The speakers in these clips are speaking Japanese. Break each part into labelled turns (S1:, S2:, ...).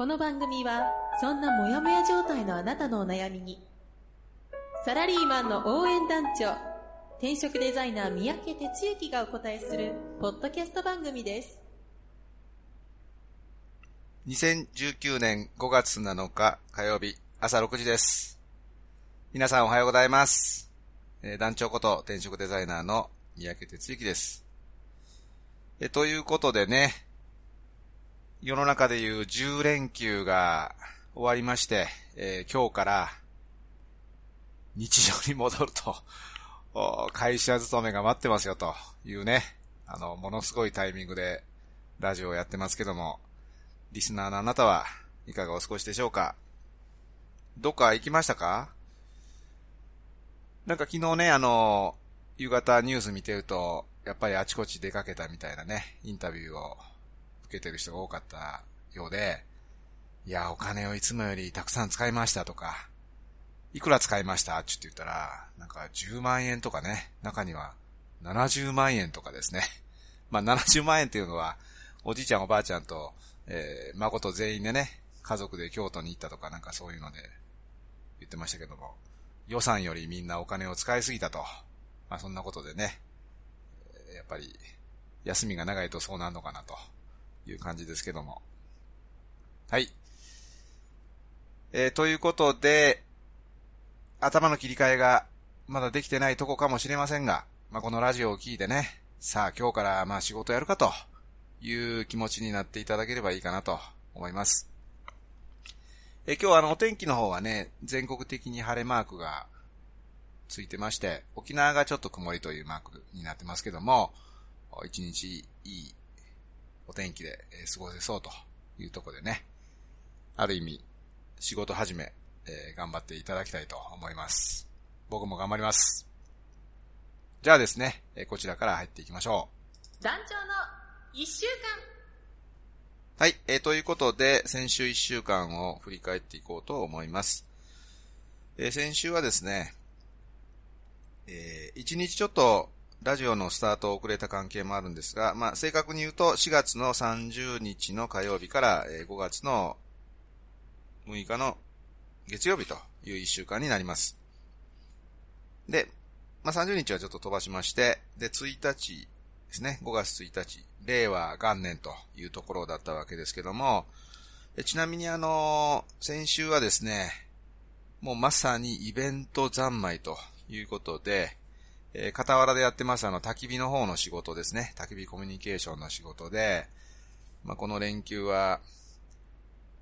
S1: この番組はそんなモヤモヤ状態のあなたのお悩みにサラリーマンの応援団長転職デザイナー三宅哲之がお答えするポッドキャスト番組です
S2: 2019年5月7日火曜日朝6時です。皆さんおはようございます。えー団長こと転職デザイナーの三宅哲之です。えということでね、世の中でいう10連休が終わりまして、えー今日から日常に戻ると、会社勤めが待ってますよというね、あの、ものすごいタイミングでラジオをやってますけども、リスナーのあなたはいかがお過ごしでしょうか？どっか行きましたか？なんか昨日ね、あの、夕方ニュース見てると、やっぱりあちこち出かけたみたいなね、インタビューを受けてる人が多かったようで、いや、お金をいつもよりたくさん使いましたとか、いくら使いましたって言ったら、なんか10万円とかね、中には70万円とかですね。まあ70万円っていうのは、おじいちゃんおばあちゃんと、えー、孫全員でね、家族で京都に行ったとかなんかそういうので言ってましたけども、予算よりみんなお金を使いすぎたと。まあそんなことでね、やっぱり休みが長いとそうなるのかなという感じですけども。はい。えーということで、頭の切り替えがまだできてないとこかもしれませんが、まあこのラジオを聞いてね、さあ今日からまあ仕事やるかという気持ちになっていただければいいかなと思います。え今日はあのお天気の方はね、全国的に晴れマークがついてまして、沖縄がちょっと曇りというマークになってますけども、一日いいお天気でえー過ごせそうというところでね、ある意味仕事始め、えー頑張っていただきたいと思います。僕も頑張ります。じゃあですね、えーこちらから入っていきましょう。
S1: 団長の一週
S2: はい、えーということで、先週1週間を振り返っていこうと思います。えー先週はですね、え1日ちょっとラジオのスタートを遅れた関係もあるんですが、まあ正確に言うと4月の30日の火曜日からえー5月の6日の月曜日という1週間になります。で、まあ30日はちょっと飛ばしまして、で、1日ですね、5月1日、令和元年というところだったわけですけども、ちなみにあの、先週はですね、もうまさにイベント三昧ということで、えー傍らでやってますあの、焚き火の方の仕事ですね。焚き火コミュニケーションの仕事で、まあ、この連休は、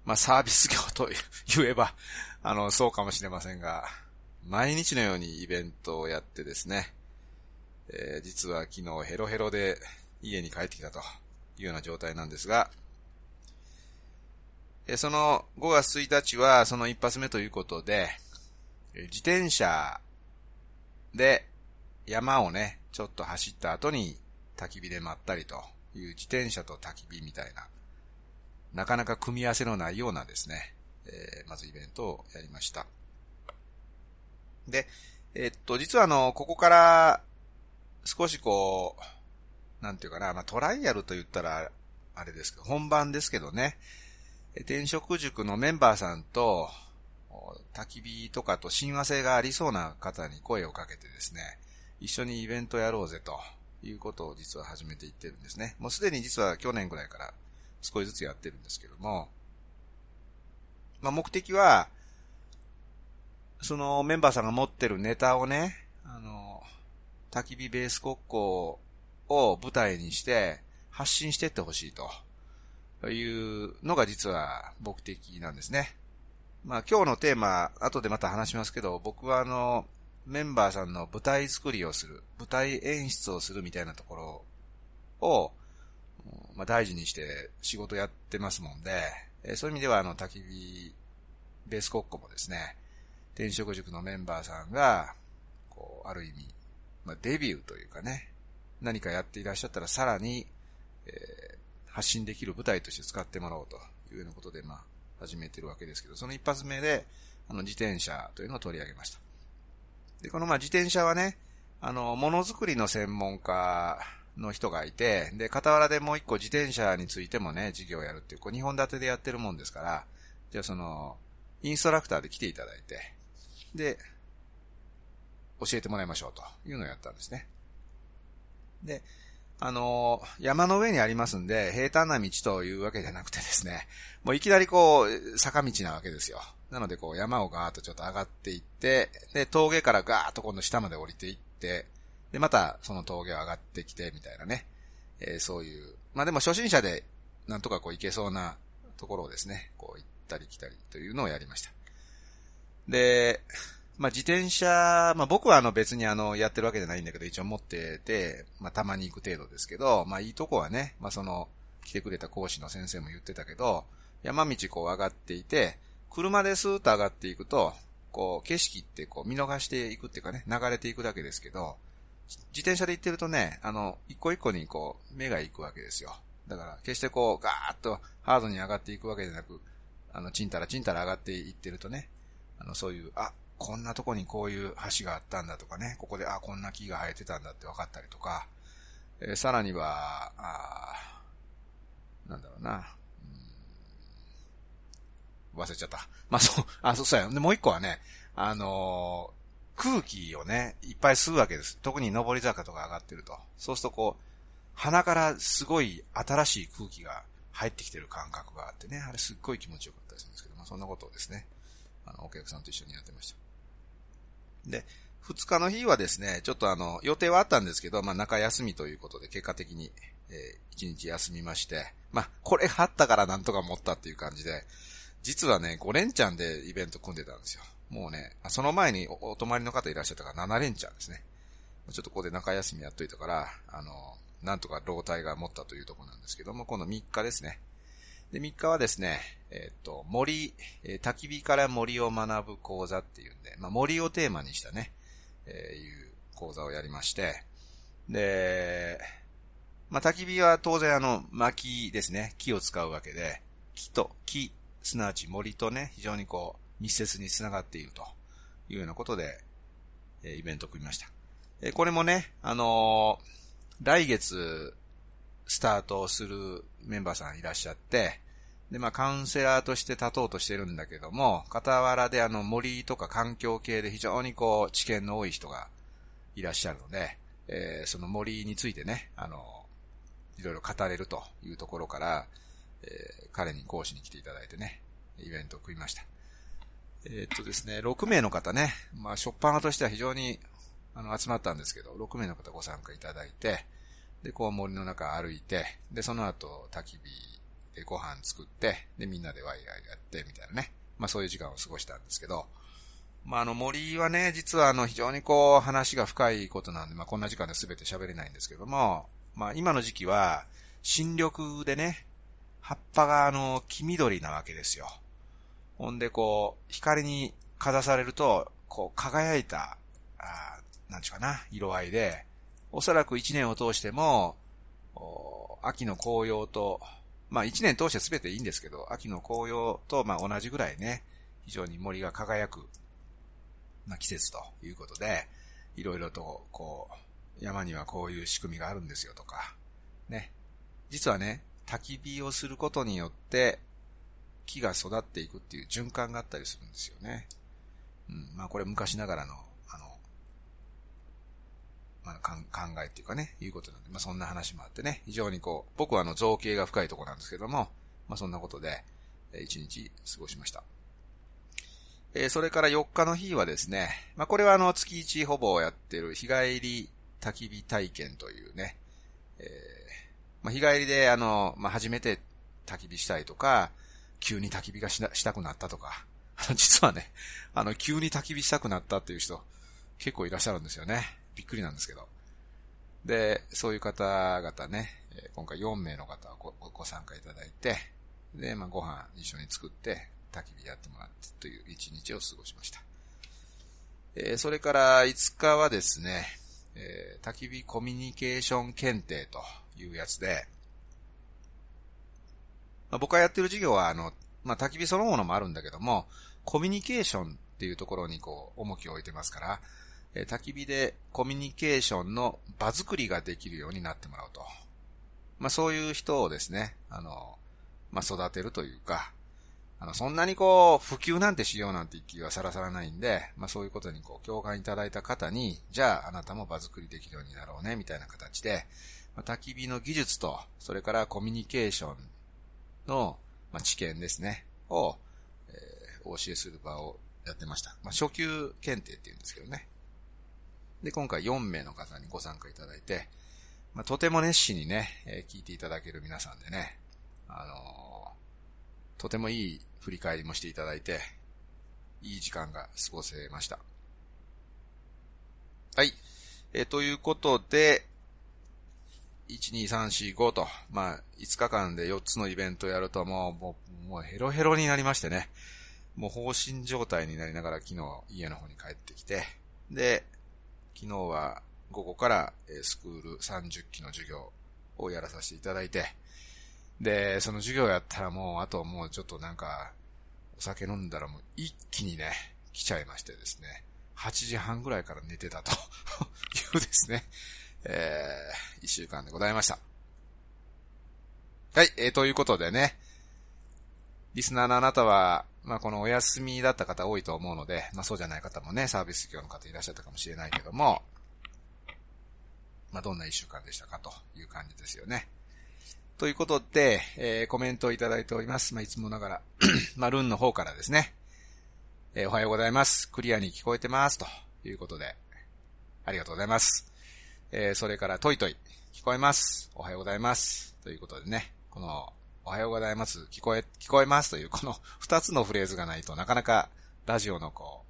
S2: まあ、サービス業と言えば、あの、そうかもしれませんが、毎日のようにイベントをやってですね、えー実は昨日ヘロヘロで家に帰ってきたというような状態なんですが、えその5月1日はその一発目ということで、自転車で山をね、ちょっと走った後に焚き火で待ったりという自転車と焚き火みたいな、なかなか組み合わせのないようなですね、えーまずイベントをやりました。で、えっと、実はあの、ここから少しこう、なんていうかな、まあ、トライアルと言ったら、あれですけど、本番ですけどね、転職塾のメンバーさんと、焚き火とかと親和性がありそうな方に声をかけてですね、一緒にイベントやろうぜということを実は始めていってるんですね。もうすでに実は去年ぐらいから少しずつやってるんですけども、まあ、目的は、そのメンバーさんが持ってるネタをね、あの、焚き火ベース国交を舞台にして発信してってほしいというのが実は目的なんですね。まあ今日のテーマ、後でまた話しますけど、僕はあの、メンバーさんの舞台作りをする、舞台演出をするみたいなところを、まあ大事にして仕事やってますもんで、えそういう意味ではあの焚き火ベース国庫もですね、転職塾のメンバーさんが、こう、ある意味、まあ、デビューというかね、何かやっていらっしゃったらさらに、えー、発信できる舞台として使ってもらおうというようなことで、まあ、始めてるわけですけど、その一発目で、あの、自転車というのを取り上げました。で、このまあ自転車はね、あの、ものづくりの専門家の人がいて、で、傍らでもう一個自転車についてもね、授業をやるっていう、こう、二本立てでやってるもんですから、じゃあその、インストラクターで来ていただいて、で、教えてもらいましょうというのをやったんですね。で、あの山の上にありますんで、平坦な道というわけじゃなくてですね、もういきなりこう、坂道なわけですよ。なのでこう山をガーッとちょっと上がっていって、で、峠からガーッと今度下まで降りていって、で、またその峠を上がってきてみたいなね、えー、そういう、まあでも初心者でなんとかこう行けそうなところをですね、こう行ったり来たりというのをやりました。で、まあ自転車、まあ僕はあの別にあのやってるわけじゃないんだけど一応持ってて、まあたまに行く程度ですけど、まあいいとこはね、まあその来てくれた講師の先生も言ってたけど、山道こう上がっていて、車でスーッと上がっていくと、こう、景色ってこう見逃していくっていうかね、流れていくだけですけど、自転車で行ってるとね、あの、一個一個にこう、目が行くわけですよ。だから、決してこう、ガーッとハードに上がっていくわけじゃなく、あの、ちんたらちんたら上がっていってるとね、あの、そういう、あ、こんなとこにこういう橋があったんだとかね、ここで、あ、こんな木が生えてたんだって分かったりとか、えー、さらには、あなんだろうな、忘れちゃった。まあ、そう、あ、そうそうや。で、もう一個はね、あのー、空気をね、いっぱい吸うわけです。特に上り坂とか上がってると。そうするとこう、鼻からすごい新しい空気が入ってきてる感覚があってね、あれすっごい気持ちよかったりするんですけど、まあそんなことをですね、あの、お客さんと一緒にやってました。で、二日の日はですね、ちょっとあの、予定はあったんですけど、まあ中休みということで、結果的に、えー、一日休みまして、まあ、これがあったからなんとか持ったっていう感じで、実はね、5連チャンでイベント組んでたんですよ。もうね、その前にお泊まりの方いらっしゃったから7連チャンですね。ちょっとここで中休みやっといたから、あの、なんとか老体が持ったというところなんですけども、この3日ですね。で、3日はですね、えっ、と、森、えー、焚き火から森を学ぶ講座っていうんで、まあ、森をテーマにしたね、えー、いう講座をやりまして、で、まあ、焚き火は当然あの、薪ですね、木を使うわけで、木と木すなわち森とね、非常にこう、密接に繋がっているというようなことで、えイベントを組みました。えこれもね、あのー、来月、スタートするメンバーさんいらっしゃって、で、まあ、カウンセラーとして立とうとしてるんだけども、傍らであの森とか環境系で非常にこう、知見の多い人がいらっしゃるので、えー、その森についてね、あの、いろいろ語れるというところから、えー、彼に講師に来ていただいてね、イベントを組みました。えー、っとですね、6名の方ね、まあ、ショッパーとしては非常に、あの、集まったんですけど、6名の方ご参加いただいて、で、こう森の中歩いて、で、その後、焚き火でご飯作って、で、みんなでワイワイやって、みたいなね。まあ、そういう時間を過ごしたんですけど、まあ、あの森はね、実はあの、非常にこう、話が深いことなんで、まあ、こんな時間で全て喋れないんですけども、まあ、今の時期は、新緑でね、葉っぱがあの、黄緑なわけですよ。ほんでこう、光にかざされると、こう、輝いた、あなんちゅうかな、色合いで、おそらく一年を通しても、秋の紅葉と、まあ一年通してすべていいんですけど、秋の紅葉とまあ同じぐらいね、非常に森が輝く、まあ季節ということで、いろいろとこう、山にはこういう仕組みがあるんですよとか、ね。実はね、焚き火をすることによって、木が育っていくっていう循環があったりするんですよね。うん。まあこれ昔ながらの、あの、まあ、考えっていうかね、いうことなんで、まあそんな話もあってね、非常にこう、僕はあの造形が深いとこなんですけども、まあそんなことで、一日過ごしました。えー、それから4日の日はですね、まあこれはあの月1ほぼやってる日帰り焚き火体験というね、えーまあ、日帰りで、あの、まあ、初めて焚き火したいとか、急に焚き火がししたくなったとか、あ の実はね、あの、急に焚き火したくなったっていう人、結構いらっしゃるんですよね。びっくりなんですけど。で、そういう方々ね、今回4名の方ごご参加いただいて、で、まあ、ご飯一緒に作って、焚き火やってもらってという一日を過ごしました。えー、それから5日はですね、えー、焚き火コミュニケーション検定というやつで、まあ、僕がやってる授業は、あの、まあ、焚き火そのものもあるんだけども、コミュニケーションっていうところにこう、重きを置いてますから、え、焚き火でコミュニケーションの場作りができるようになってもらうと。まあ、そういう人をですね、あの、まあ、育てるというか、あの、そんなにこう、普及なんてしようなんて一気はさらさらないんで、まあそういうことにこう、共感いただいた方に、じゃああなたも場作りできるようになろうね、みたいな形で、ま、焚き火の技術と、それからコミュニケーションの、まあ、知見ですね、を、えー、お教えする場をやってました。まあ初級検定って言うんですけどね。で、今回4名の方にご参加いただいて、まあ、とても熱心にね、えー、聞いていただける皆さんでね、あのー、とてもいい振り返りもしていただいて、いい時間が過ごせました。はい。えー、ということで、1、2、3、4、5と、まあ、5日間で4つのイベントやるともう、もう、もうヘロヘロになりましてね、もう放心状態になりながら昨日家の方に帰ってきて、で、昨日は午後からスクール30期の授業をやらさせていただいて、で、その授業やったらもう、あともうちょっとなんか、お酒飲んだらもう一気にね、来ちゃいましてですね、8時半ぐらいから寝てたと。いうですね、えー、一週間でございました。はい、えー、ということでね、リスナーのあなたは、まあ、このお休みだった方多いと思うので、まあ、そうじゃない方もね、サービス業の方いらっしゃったかもしれないけども、まあ、どんな一週間でしたかという感じですよね。ということで、えー、コメントをいただいております。まあ、いつもながら まあ、ルンの方からですね。えー、おはようございます。クリアに聞こえてます。ということで、ありがとうございます。えー、それから、トイトイ、聞こえます。おはようございます。ということでね、この、おはようございます。聞こえ、聞こえますという、この二つのフレーズがないとなかなかラジオのこ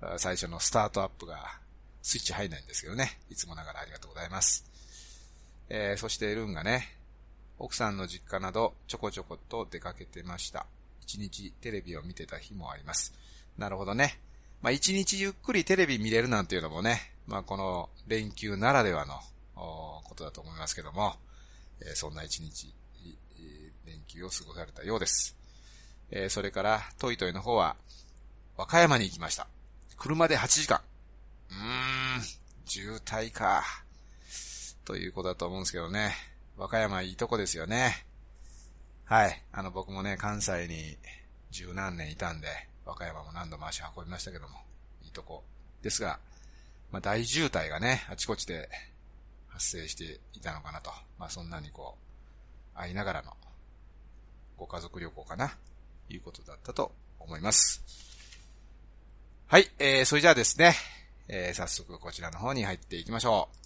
S2: う、最初のスタートアップがスイッチ入んないんですけどね。いつもながらありがとうございます。えー、そしてルンがね、奥さんの実家などちょこちょこと出かけてました。一日テレビを見てた日もあります。なるほどね。まあ一日ゆっくりテレビ見れるなんていうのもね、まあこの連休ならではのことだと思いますけども、えー、そんな一日、連休を過ごされたようです。えー、それから、トイトイの方は、和歌山に行きました。車で8時間。うーん、渋滞か。ということだと思うんですけどね。和歌山いいとこですよね。はい。あの、僕もね、関西に十何年いたんで、和歌山も何度も足運びましたけども、いいとこですが、まあ、大渋滞がね、あちこちで発生していたのかなと。まあ、そんなにこう、会いながらの、ご家族旅行かな、いうことだったと思います。はい、えー、それじゃあですね、えー、早速こちらの方に入っていきましょう。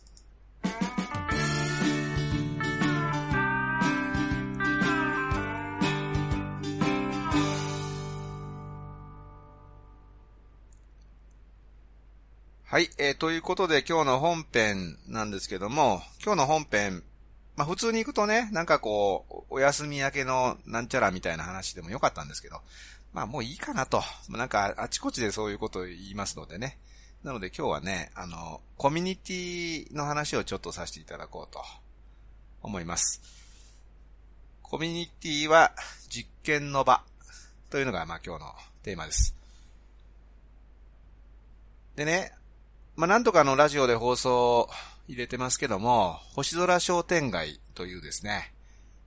S2: はい、えー、ということで今日の本編なんですけども、今日の本編、まあ普通に行くとね、なんかこう、お休み明けのなんちゃらみたいな話でもよかったんですけど、まあもういいかなと。なんかあちこちでそういうことを言いますのでね。なので今日はね、あの、コミュニティの話をちょっとさせていただこうと思います。コミュニティは実験の場というのがまあ今日のテーマです。でね、まあ、なんとかのラジオで放送入れてますけども、星空商店街というですね、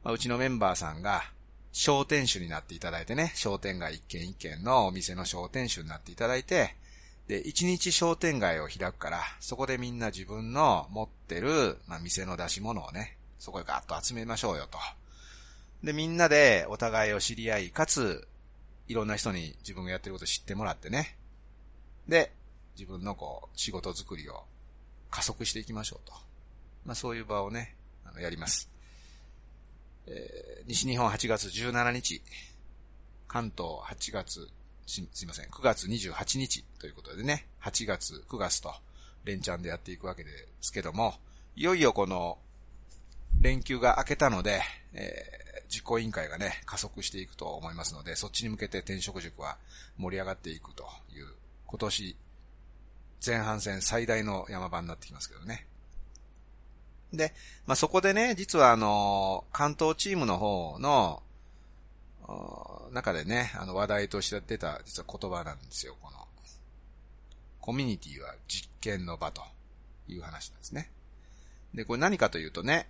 S2: まあ、うちのメンバーさんが商店主になっていただいてね、商店街一軒一軒のお店の商店主になっていただいて、で、一日商店街を開くから、そこでみんな自分の持ってる、まあ、店の出し物をね、そこへガッと集めましょうよと。で、みんなでお互いを知り合い、かつ、いろんな人に自分がやってることを知ってもらってね。で、自分のこう、仕事作りを加速していきましょうと。まあそういう場をね、あの、やります。えー、西日本8月17日、関東8月、す、すいません、9月28日ということでね、8月、9月と連チャンでやっていくわけですけども、いよいよこの連休が明けたので、え実行委員会がね、加速していくと思いますので、そっちに向けて転職塾は盛り上がっていくという、今年、前半戦最大の山場になってきますけどね。で、まあ、そこでね、実はあの、関東チームの方の、中でね、あの話題として出た実は言葉なんですよ、この。コミュニティは実験の場という話なんですね。で、これ何かというとね、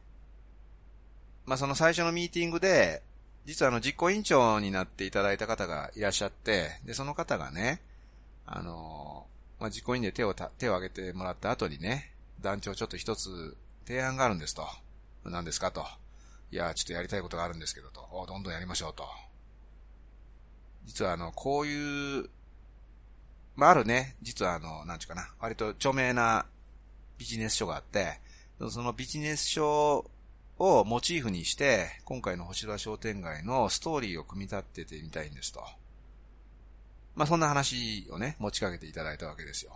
S2: まあ、その最初のミーティングで、実はあの実行委員長になっていただいた方がいらっしゃって、で、その方がね、あの、まあ、実行委員で手を手を挙げてもらった後にね、団長ちょっと一つ提案があるんですと。何ですかと。いや、ちょっとやりたいことがあるんですけどと。どんどんやりましょうと。実はあの、こういう、まあ、あるね、実はあの、なんちゅうかな、割と著名なビジネス書があって、そのビジネス書をモチーフにして、今回の星田商店街のストーリーを組み立ててみたいんですと。まあ、そんな話をね、持ちかけていただいたわけですよ。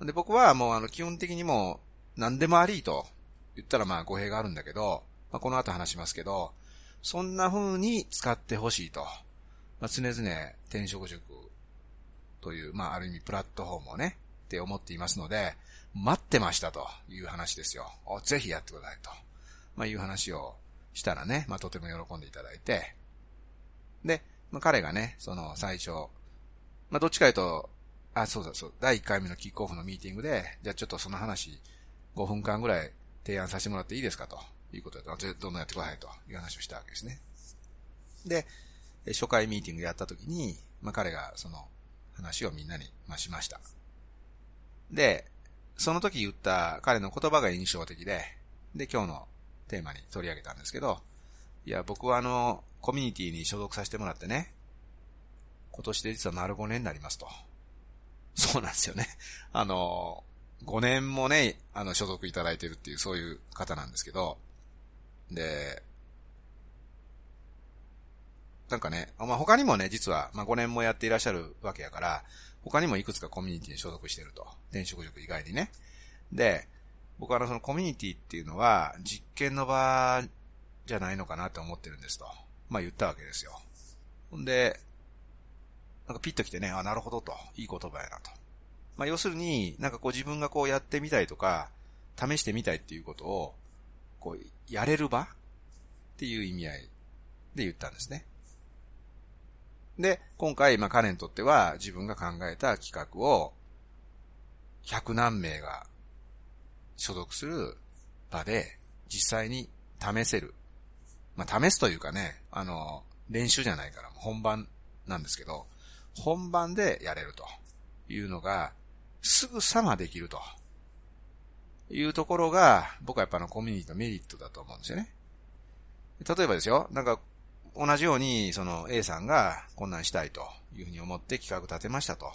S2: で、僕はもうあの、基本的にも何でもありと言ったらまあ語弊があるんだけど、まあ、この後話しますけど、そんな風に使ってほしいと。まあ、常々転職塾という、まあある意味プラットフォームをね、って思っていますので、待ってましたという話ですよ。ぜひやってくださいと。まあいう話をしたらね、まあとても喜んでいただいて、で、まあ彼がね、その最初、まあどっちか言うと、あ、そうだそう、第1回目のキックオフのミーティングで、じゃあちょっとその話5分間ぐらい提案させてもらっていいですかということで、どんどんやってくださいという話をしたわけですね。で、初回ミーティングやった時に、まあ、彼がその話をみんなに、ま、しました。で、その時言った彼の言葉が印象的で、で、今日のテーマに取り上げたんですけど、いや、僕はあの、コミュニティに所属させてもらってね、今年で実は丸5年になりますと。そうなんですよね。あの、5年もね、あの、所属いただいてるっていう、そういう方なんですけど、で、なんかね、まあ、他にもね、実は、まあ、5年もやっていらっしゃるわけやから、他にもいくつかコミュニティに所属してると。転職塾以外にね。で、僕はそのコミュニティっていうのは、実験の場じゃないのかなって思ってるんですと。まあ言ったわけですよ。ほんで、なんかピッと来てね、あ、なるほどと。いい言葉やなと。まあ、要するに、なんかこう自分がこうやってみたいとか、試してみたいっていうことを、こう、やれる場？っていう意味合いで言ったんですね。で、今回、まあ彼にとっては自分が考えた企画を、百何名が所属する場で実際に試せる。まあ試すというかね、あの、練習じゃないから本番なんですけど、本番でやれるというのが、すぐさまできると。いうところが、僕はやっぱあのコミュニティのメリットだと思うんですよね。例えばですよ、なんか、同じように、その A さんがこんなんしたいというふうに思って企画立てましたと。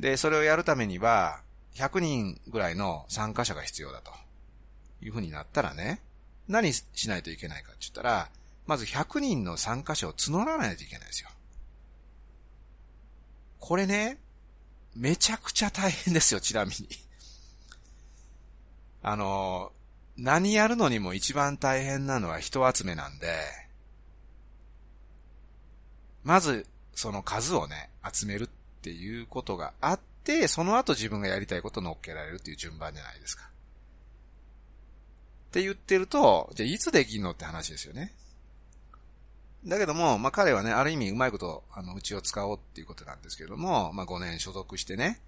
S2: で、それをやるためには、100人ぐらいの参加者が必要だと。いうふうになったらね、何しないといけないかって言ったら、まず100人の参加者を募らないといけないですよ。これね、めちゃくちゃ大変ですよ、ちなみに。あの、何やるのにも一番大変なのは人集めなんで、まず、その数をね、集めるっていうことがあって、その後自分がやりたいことを乗っけられるっていう順番じゃないですか。って言ってると、じゃあいつできんのって話ですよね。だけども、まあ、彼はね、ある意味うまいこと、あの、うちを使おうっていうことなんですけども、まあ、5年所属してね、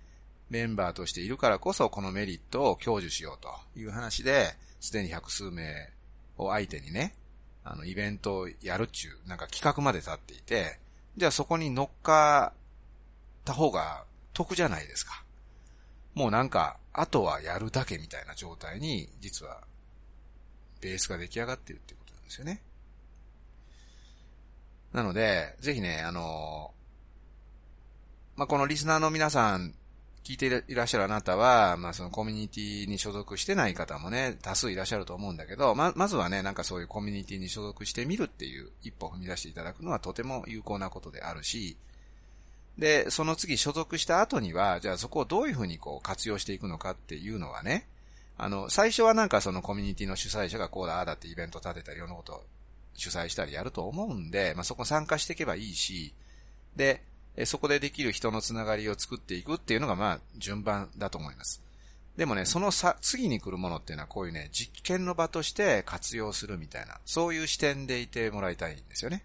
S2: メンバーとしているからこそ、このメリットを享受しようという話で、すでに百数名を相手にね、あの、イベントをやるっちゅう、なんか企画まで立っていて、じゃあそこに乗っかった方が得じゃないですか。もうなんか、あとはやるだけみたいな状態に、実は、ベースが出来上がってるっていうことなんですよね。なので、ぜひね、あのまあ、このリスナーの皆さん、聞いていらっしゃるあなたは、まあ、そのコミュニティに所属してない方もね、多数いらっしゃると思うんだけど、ま、まずはね、なんかそういうコミュニティに所属してみるっていう一歩踏み出していただくのはとても有効なことであるし、で、その次所属した後には、じゃあそこをどういうふうにこう活用していくのかっていうのはね、あの、最初はなんかそのコミュニティの主催者がこうだ、ああだってイベント立てたりいろんなこと主催したりやると思うんで、まあ、そこ参加していけばいいし、で、そこでできる人のつながりを作っていくっていうのが、まあ、順番だと思います。でもね、そのさ、次に来るものっていうのはこういうね、実験の場として活用するみたいな、そういう視点でいてもらいたいんですよね。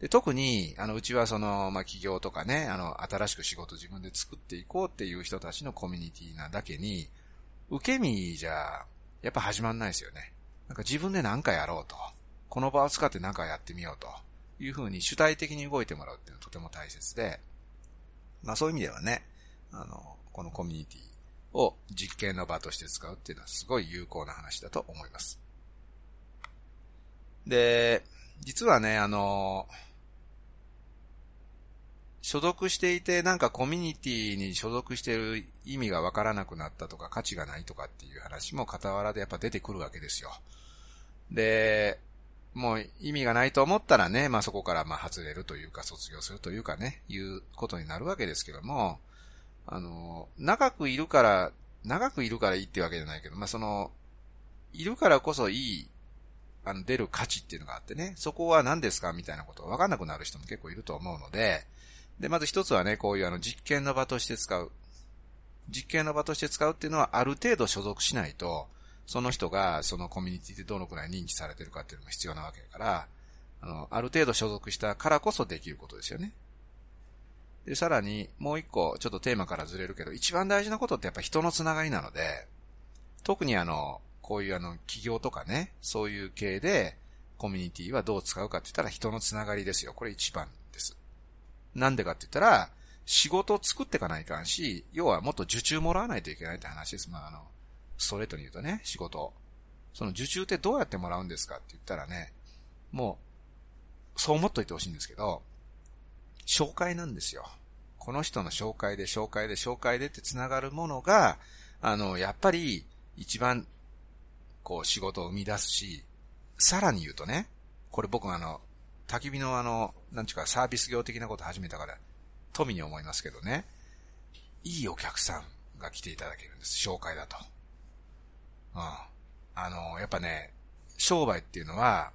S2: で特に、あの、うちはその、まあ、企業とかね、あの、新しく仕事自分で作っていこうっていう人たちのコミュニティなだけに、受け身じゃ、やっぱ始まんないですよね。なんか自分で何かやろうと。この場を使って何かやってみようというふうに主体的に動いてもらうっていうのはとても大切で、まあそういう意味ではね、あの、このコミュニティを実験の場として使うっていうのはすごい有効な話だと思います。で、実はね、あの、所属していて、なんかコミュニティに所属している意味がわからなくなったとか、価値がないとかっていう話も傍らでやっぱ出てくるわけですよ。で、もう意味がないと思ったらね、まあそこからまあ外れるというか、卒業するというかね、いうことになるわけですけども、あの、長くいるから、長くいるからいいってわけじゃないけど、まあその、いるからこそいい、あの、出る価値っていうのがあってね、そこは何ですかみたいなことがわかんなくなる人も結構いると思うので、で、まず一つはね、こういうあの実験の場として使う。実験の場として使うっていうのはある程度所属しないと、その人がそのコミュニティでどのくらい認知されてるかっていうのも必要なわけだから、あの、ある程度所属したからこそできることですよね。で、さらにもう一個、ちょっとテーマからずれるけど、一番大事なことってやっぱ人のつながりなので、特にあの、こういうあの、企業とかね、そういう系で、コミュニティはどう使うかって言ったら人のつながりですよ。これ一番ですなんでかって言ったら、仕事を作っていかないかんし、要はもっと受注もらわないといけないって話です。まあ、あの、ストレートに言うとね、仕事。その受注ってどうやってもらうんですかって言ったらね、もう、そう思っといてほしいんですけど、紹介なんですよ。この人の紹介で紹介で紹介でって繋がるものが、あの、やっぱり一番、こう仕事を生み出すし、さらに言うとね、これ僕あの、焚き火のあの、なんちゅうかサービス業的なこと始めたから、富に思いますけどね、いいお客さんが来ていただけるんです。紹介だと。うん。あの、やっぱね、商売っていうのは、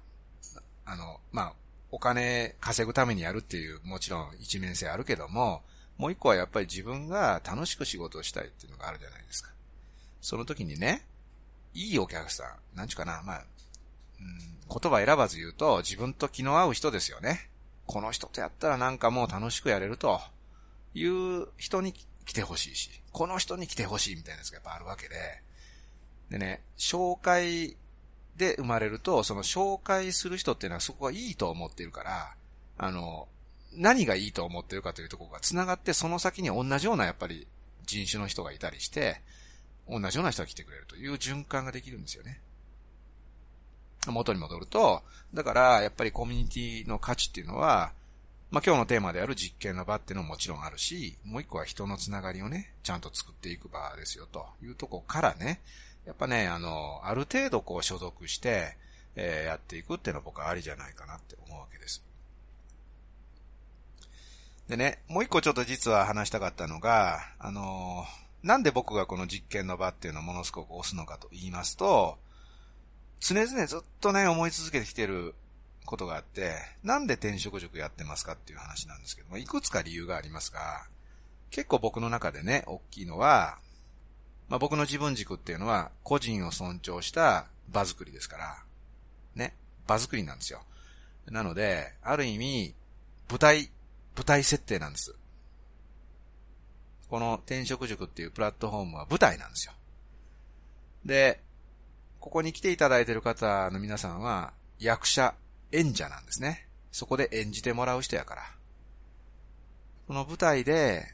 S2: あの、まあ、お金稼ぐためにやるっていう、もちろん一面性あるけども、もう一個はやっぱり自分が楽しく仕事をしたいっていうのがあるじゃないですか。その時にね、いいお客さん、なんちゅうかな、まあ、うん、言葉選ばず言うと、自分と気の合う人ですよね。この人とやったらなんかもう楽しくやれるという人に来てほしいし、この人に来てほしいみたいなやつがやっぱあるわけで、でね、紹介で生まれると、その紹介する人っていうのはそこがいいと思ってるから、あの、何がいいと思ってるかというところが繋がって、その先に同じようなやっぱり人種の人がいたりして、同じような人が来てくれるという循環ができるんですよね。元に戻ると、だからやっぱりコミュニティの価値っていうのは、まあ、今日のテーマである実験の場っていうのももちろんあるし、もう一個は人のつながりをね、ちゃんと作っていく場ですよというとこからね、やっぱね、あの、ある程度こう所属して、えー、やっていくっていうのは僕はありじゃないかなって思うわけです。でね、もう一個ちょっと実は話したかったのが、あのなんで僕がこの実験の場っていうのをものすごく押すのかと言いますと、常々ずっとね、思い続けてきてることがあって、なんで転職塾やってますかっていう話なんですけども、いくつか理由がありますが、結構僕の中でね、大きいのは、まあ、僕の自分軸っていうのは、個人を尊重した場作りですから、ね、場作りなんですよ。なので、ある意味、舞台、舞台設定なんです。この転職塾っていうプラットフォームは舞台なんですよ。で、ここに来ていただいている方の皆さんは、役者、演者なんですね。そこで演じてもらう人やから。この舞台で、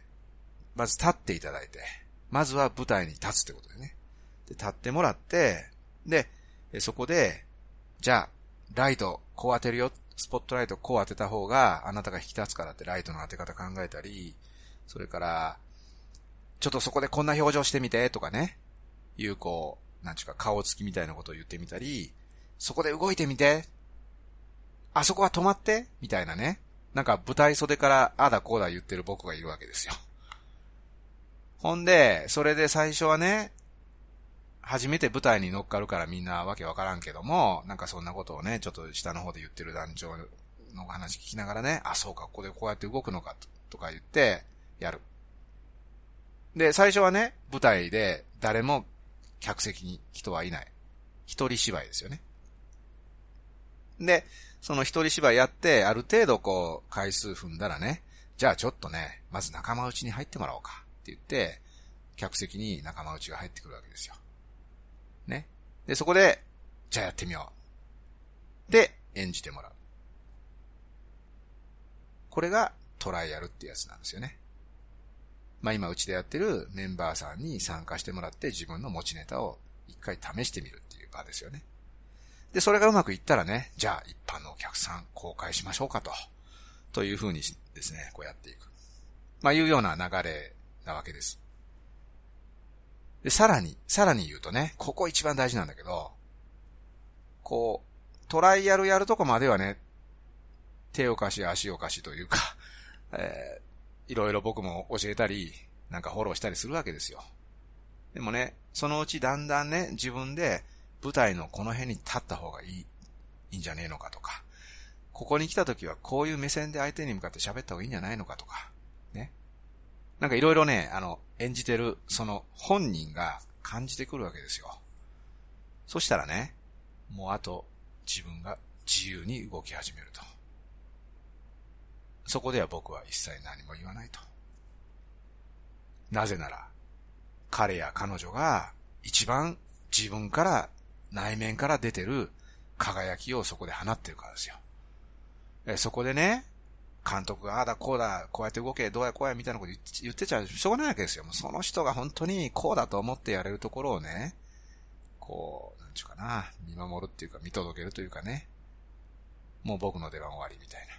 S2: まず立っていただいて、まずは舞台に立つってことでね。で、立ってもらって、で、そこで、じゃあ、ライト、こう当てるよ。スポットライトこう当てた方が、あなたが引き立つからってライトの当て方考えたり、それから、ちょっとそこでこんな表情してみて、とかね。いうこう、なんちゅうか顔つきみたいなことを言ってみたり、そこで動いてみて。あそこは止まってみたいなね。なんか舞台袖からあだこうだ言ってる僕がいるわけですよ。ほんで、それで最初はね、初めて舞台に乗っかるからみんなわけわからんけども、なんかそんなことをね、ちょっと下の方で言ってる団長の話聞きながらね、あ、そうか、ここでこうやって動くのか、とか言って、やる。で、最初はね、舞台で誰も客席に人はいない。一人芝居ですよね。で、その一人芝居やって、ある程度こう、回数踏んだらね、じゃあちょっとね、まず仲間内に入ってもらおうか言って、客席に仲間内が入ってくるわけですよ。ね。で、そこで、じゃあやってみよう。で、演じてもらう。これがトライアルってやつなんですよね。まあ今うちでやってるメンバーさんに参加してもらって自分の持ちネタを一回試してみるっていう場ですよね。で、それがうまくいったらね、じゃあ一般のお客さん公開しましょうかと。というふうにですね、こうやっていく。まあいうような流れなわけです。で、さらに、さらに言うとね、ここ一番大事なんだけど、こう、トライアルやるとこまではね、手を貸し足を貸しというか、えー、いろいろ僕も教えたり、なんかフォローしたりするわけですよ。でもね、そのうちだんだんね、自分で舞台のこの辺に立った方がいい、いいんじゃねえのかとか、ここに来た時はこういう目線で相手に向かって喋った方がいいんじゃないのかとか、なんかいろいろね、あの、演じてる、その本人が感じてくるわけですよ。そしたらね、もうあと自分が自由に動き始めると。そこでは僕は一切何も言わないと。なぜなら、彼や彼女が一番自分から内面から出てる輝きをそこで放ってるからですよ。えそこでね、監督が、ああだ、こうだ、こうやって動け、どうや、こうや、みたいなこと言ってちゃうしょうがないわけですよ。もうその人が本当にこうだと思ってやれるところをね、こう、なんちゅうかな、見守るっていうか、見届けるというかね、もう僕の出番終わりみたいな。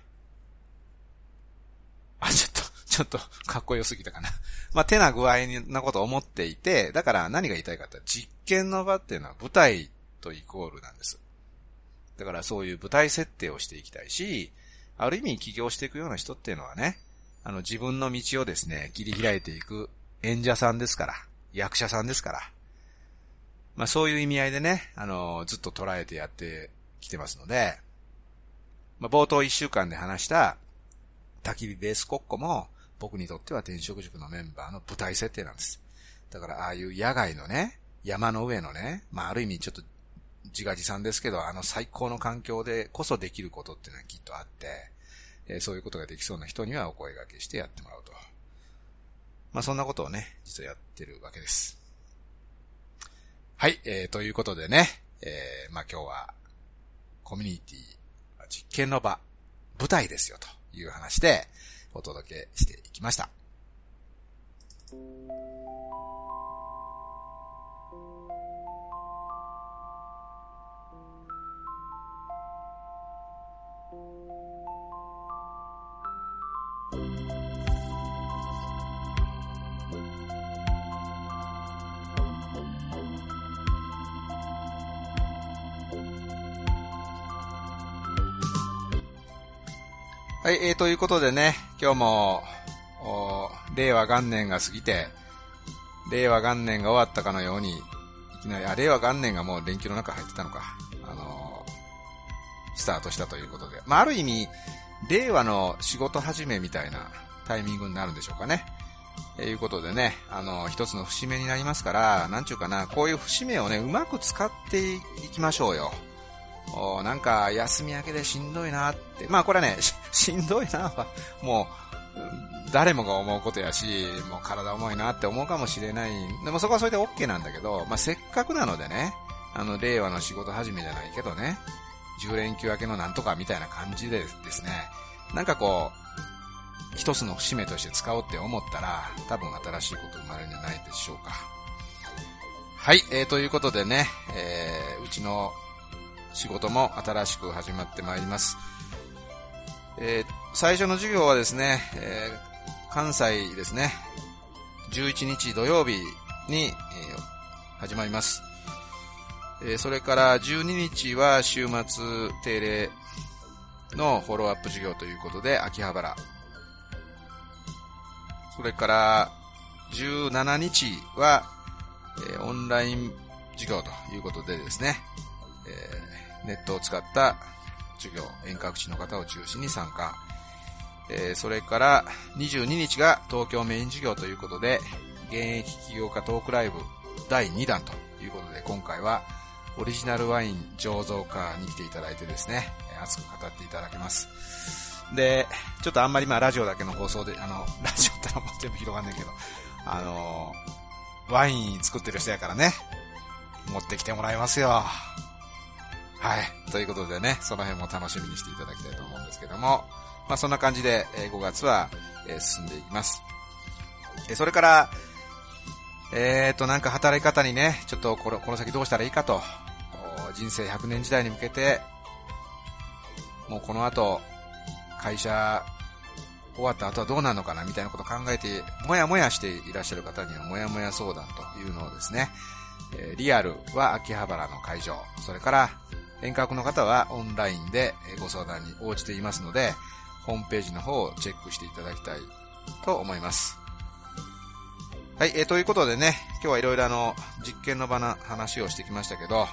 S2: あ、ちょっと、ちょっと、かっこよすぎたかな。まあ、手な具合なことを思っていて、だから何が言いたいかって実験の場っていうのは舞台とイコールなんです。だからそういう舞台設定をしていきたいし、ある意味起業していくような人っていうのはね、あの自分の道をですね、切り開いていく演者さんですから、役者さんですから、まあそういう意味合いでね、あの、ずっと捉えてやってきてますので、まあ冒頭一週間で話した焚き火ベース国庫も僕にとっては転職塾のメンバーの舞台設定なんです。だからああいう野外のね、山の上のね、まあある意味ちょっと自画自賛ですけど、あの最高の環境でこそできることっていうのはきっとあって、えー、そういうことができそうな人にはお声掛けしてやってもらうと。まあそんなことをね、実はやってるわけです。はい、えー、ということでね、えー、まあ今日は、コミュニティ、実験の場、舞台ですよという話でお届けしていきました。はい、えー、ということでね、今日も、令和元年が過ぎて、令和元年が終わったかのように、いきなり、あ、令和元年がもう連休の中入ってたのか、あのー、スタートしたということで。まあ、ある意味、令和の仕事始めみたいなタイミングになるんでしょうかね。えー、いうことでね、あのー、一つの節目になりますから、なんちゅうかな、こういう節目をね、うまく使っていきましょうよ。おなんか休み明けでしんどいなって。まあこれはね、しんどいな、もう、誰もが思うことやし、もう体重いなって思うかもしれない。でもそこはそれで OK なんだけど、まあせっかくなのでね、あの、令和の仕事始めじゃないけどね、10連休明けのなんとかみたいな感じでですね、なんかこう、一つの節目として使おうって思ったら、多分新しいこと生まれるんじゃないでしょうか。はい、えー、ということでね、えー、うちの仕事も新しく始まってまいります。えー、最初の授業はですね、えー、関西ですね、11日土曜日に、えー、始まります。えそれから12日は週末定例のフォローアップ授業ということで、秋葉原。それから17日は、えオンライン授業ということでですね、え、ネットを使った授業、遠隔地の方を中心に参加。えー、それから22日が東京メイン授業ということで、現役起業家トークライブ第2弾ということで、今回はオリジナルワイン醸造家に来ていただいてですね、熱く語っていただきます。で、ちょっとあんまりまあラジオだけの放送で、あの、ラジオってのは全部広がんねんけど、あの、ワイン作ってる人やからね、持ってきてもらいますよ。はい。ということでね、その辺も楽しみにしていただきたいと思うんですけども、まあそんな感じで、え5月はえ進んでいきます。えそれから、えーと、なんか働き方にね、ちょっとこのこの先どうしたらいいかと、人生100年時代に向けて、もうこの後、会社終わった後はどうなるのかなみたいなことを考えて、もやもやしていらっしゃる方には、もやもや相談というのをですね、えリアルは秋葉原の会場、それから遠隔の方はオンラインでご相談に応じていますので、ホームページの方をチェックしていただきたいと思います。はい、えー、ということでね、今日はいろいろあの、実験の場の話をしてきましたけど、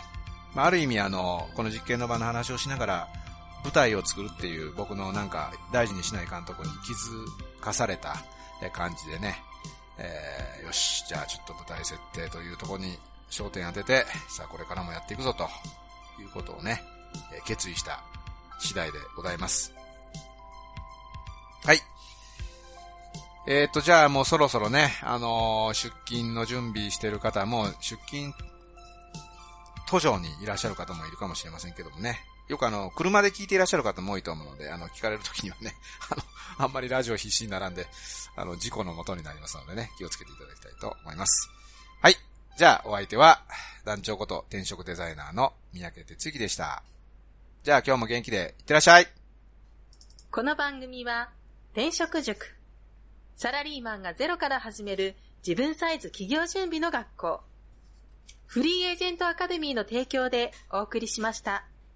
S2: まあ、ある意味あの、この実験の場の話をしながら、舞台を作るっていう僕のなんか大事にしない監督に気づかされた感じでね、えー、よし、じゃあちょっと舞台設定というとこに焦点当てて、さあこれからもやっていくぞということをね、え決意した次第でございます。はい。えっ、ー、と、じゃあもうそろそろね、あのー、出勤の準備してる方も、出勤途上にいらっしゃる方もいるかもしれませんけどもね。よくあの、車で聞いていらっしゃる方も多いと思うので、あの、聞かれるときにはね、あの、あんまりラジオ必死に並んで、あの、事故のもとになりますのでね、気をつけていただきたいと思います。はい。じゃあ、お相手は、団長こと転職デザイナーの三宅哲之でした。じゃあ今日も元気でいってらっしゃい。
S1: この番組は、転職塾。サラリーマンがゼロから始める自分サイズ企業準備の学校。フリーエージェントアカデミーの提供でお送りしました。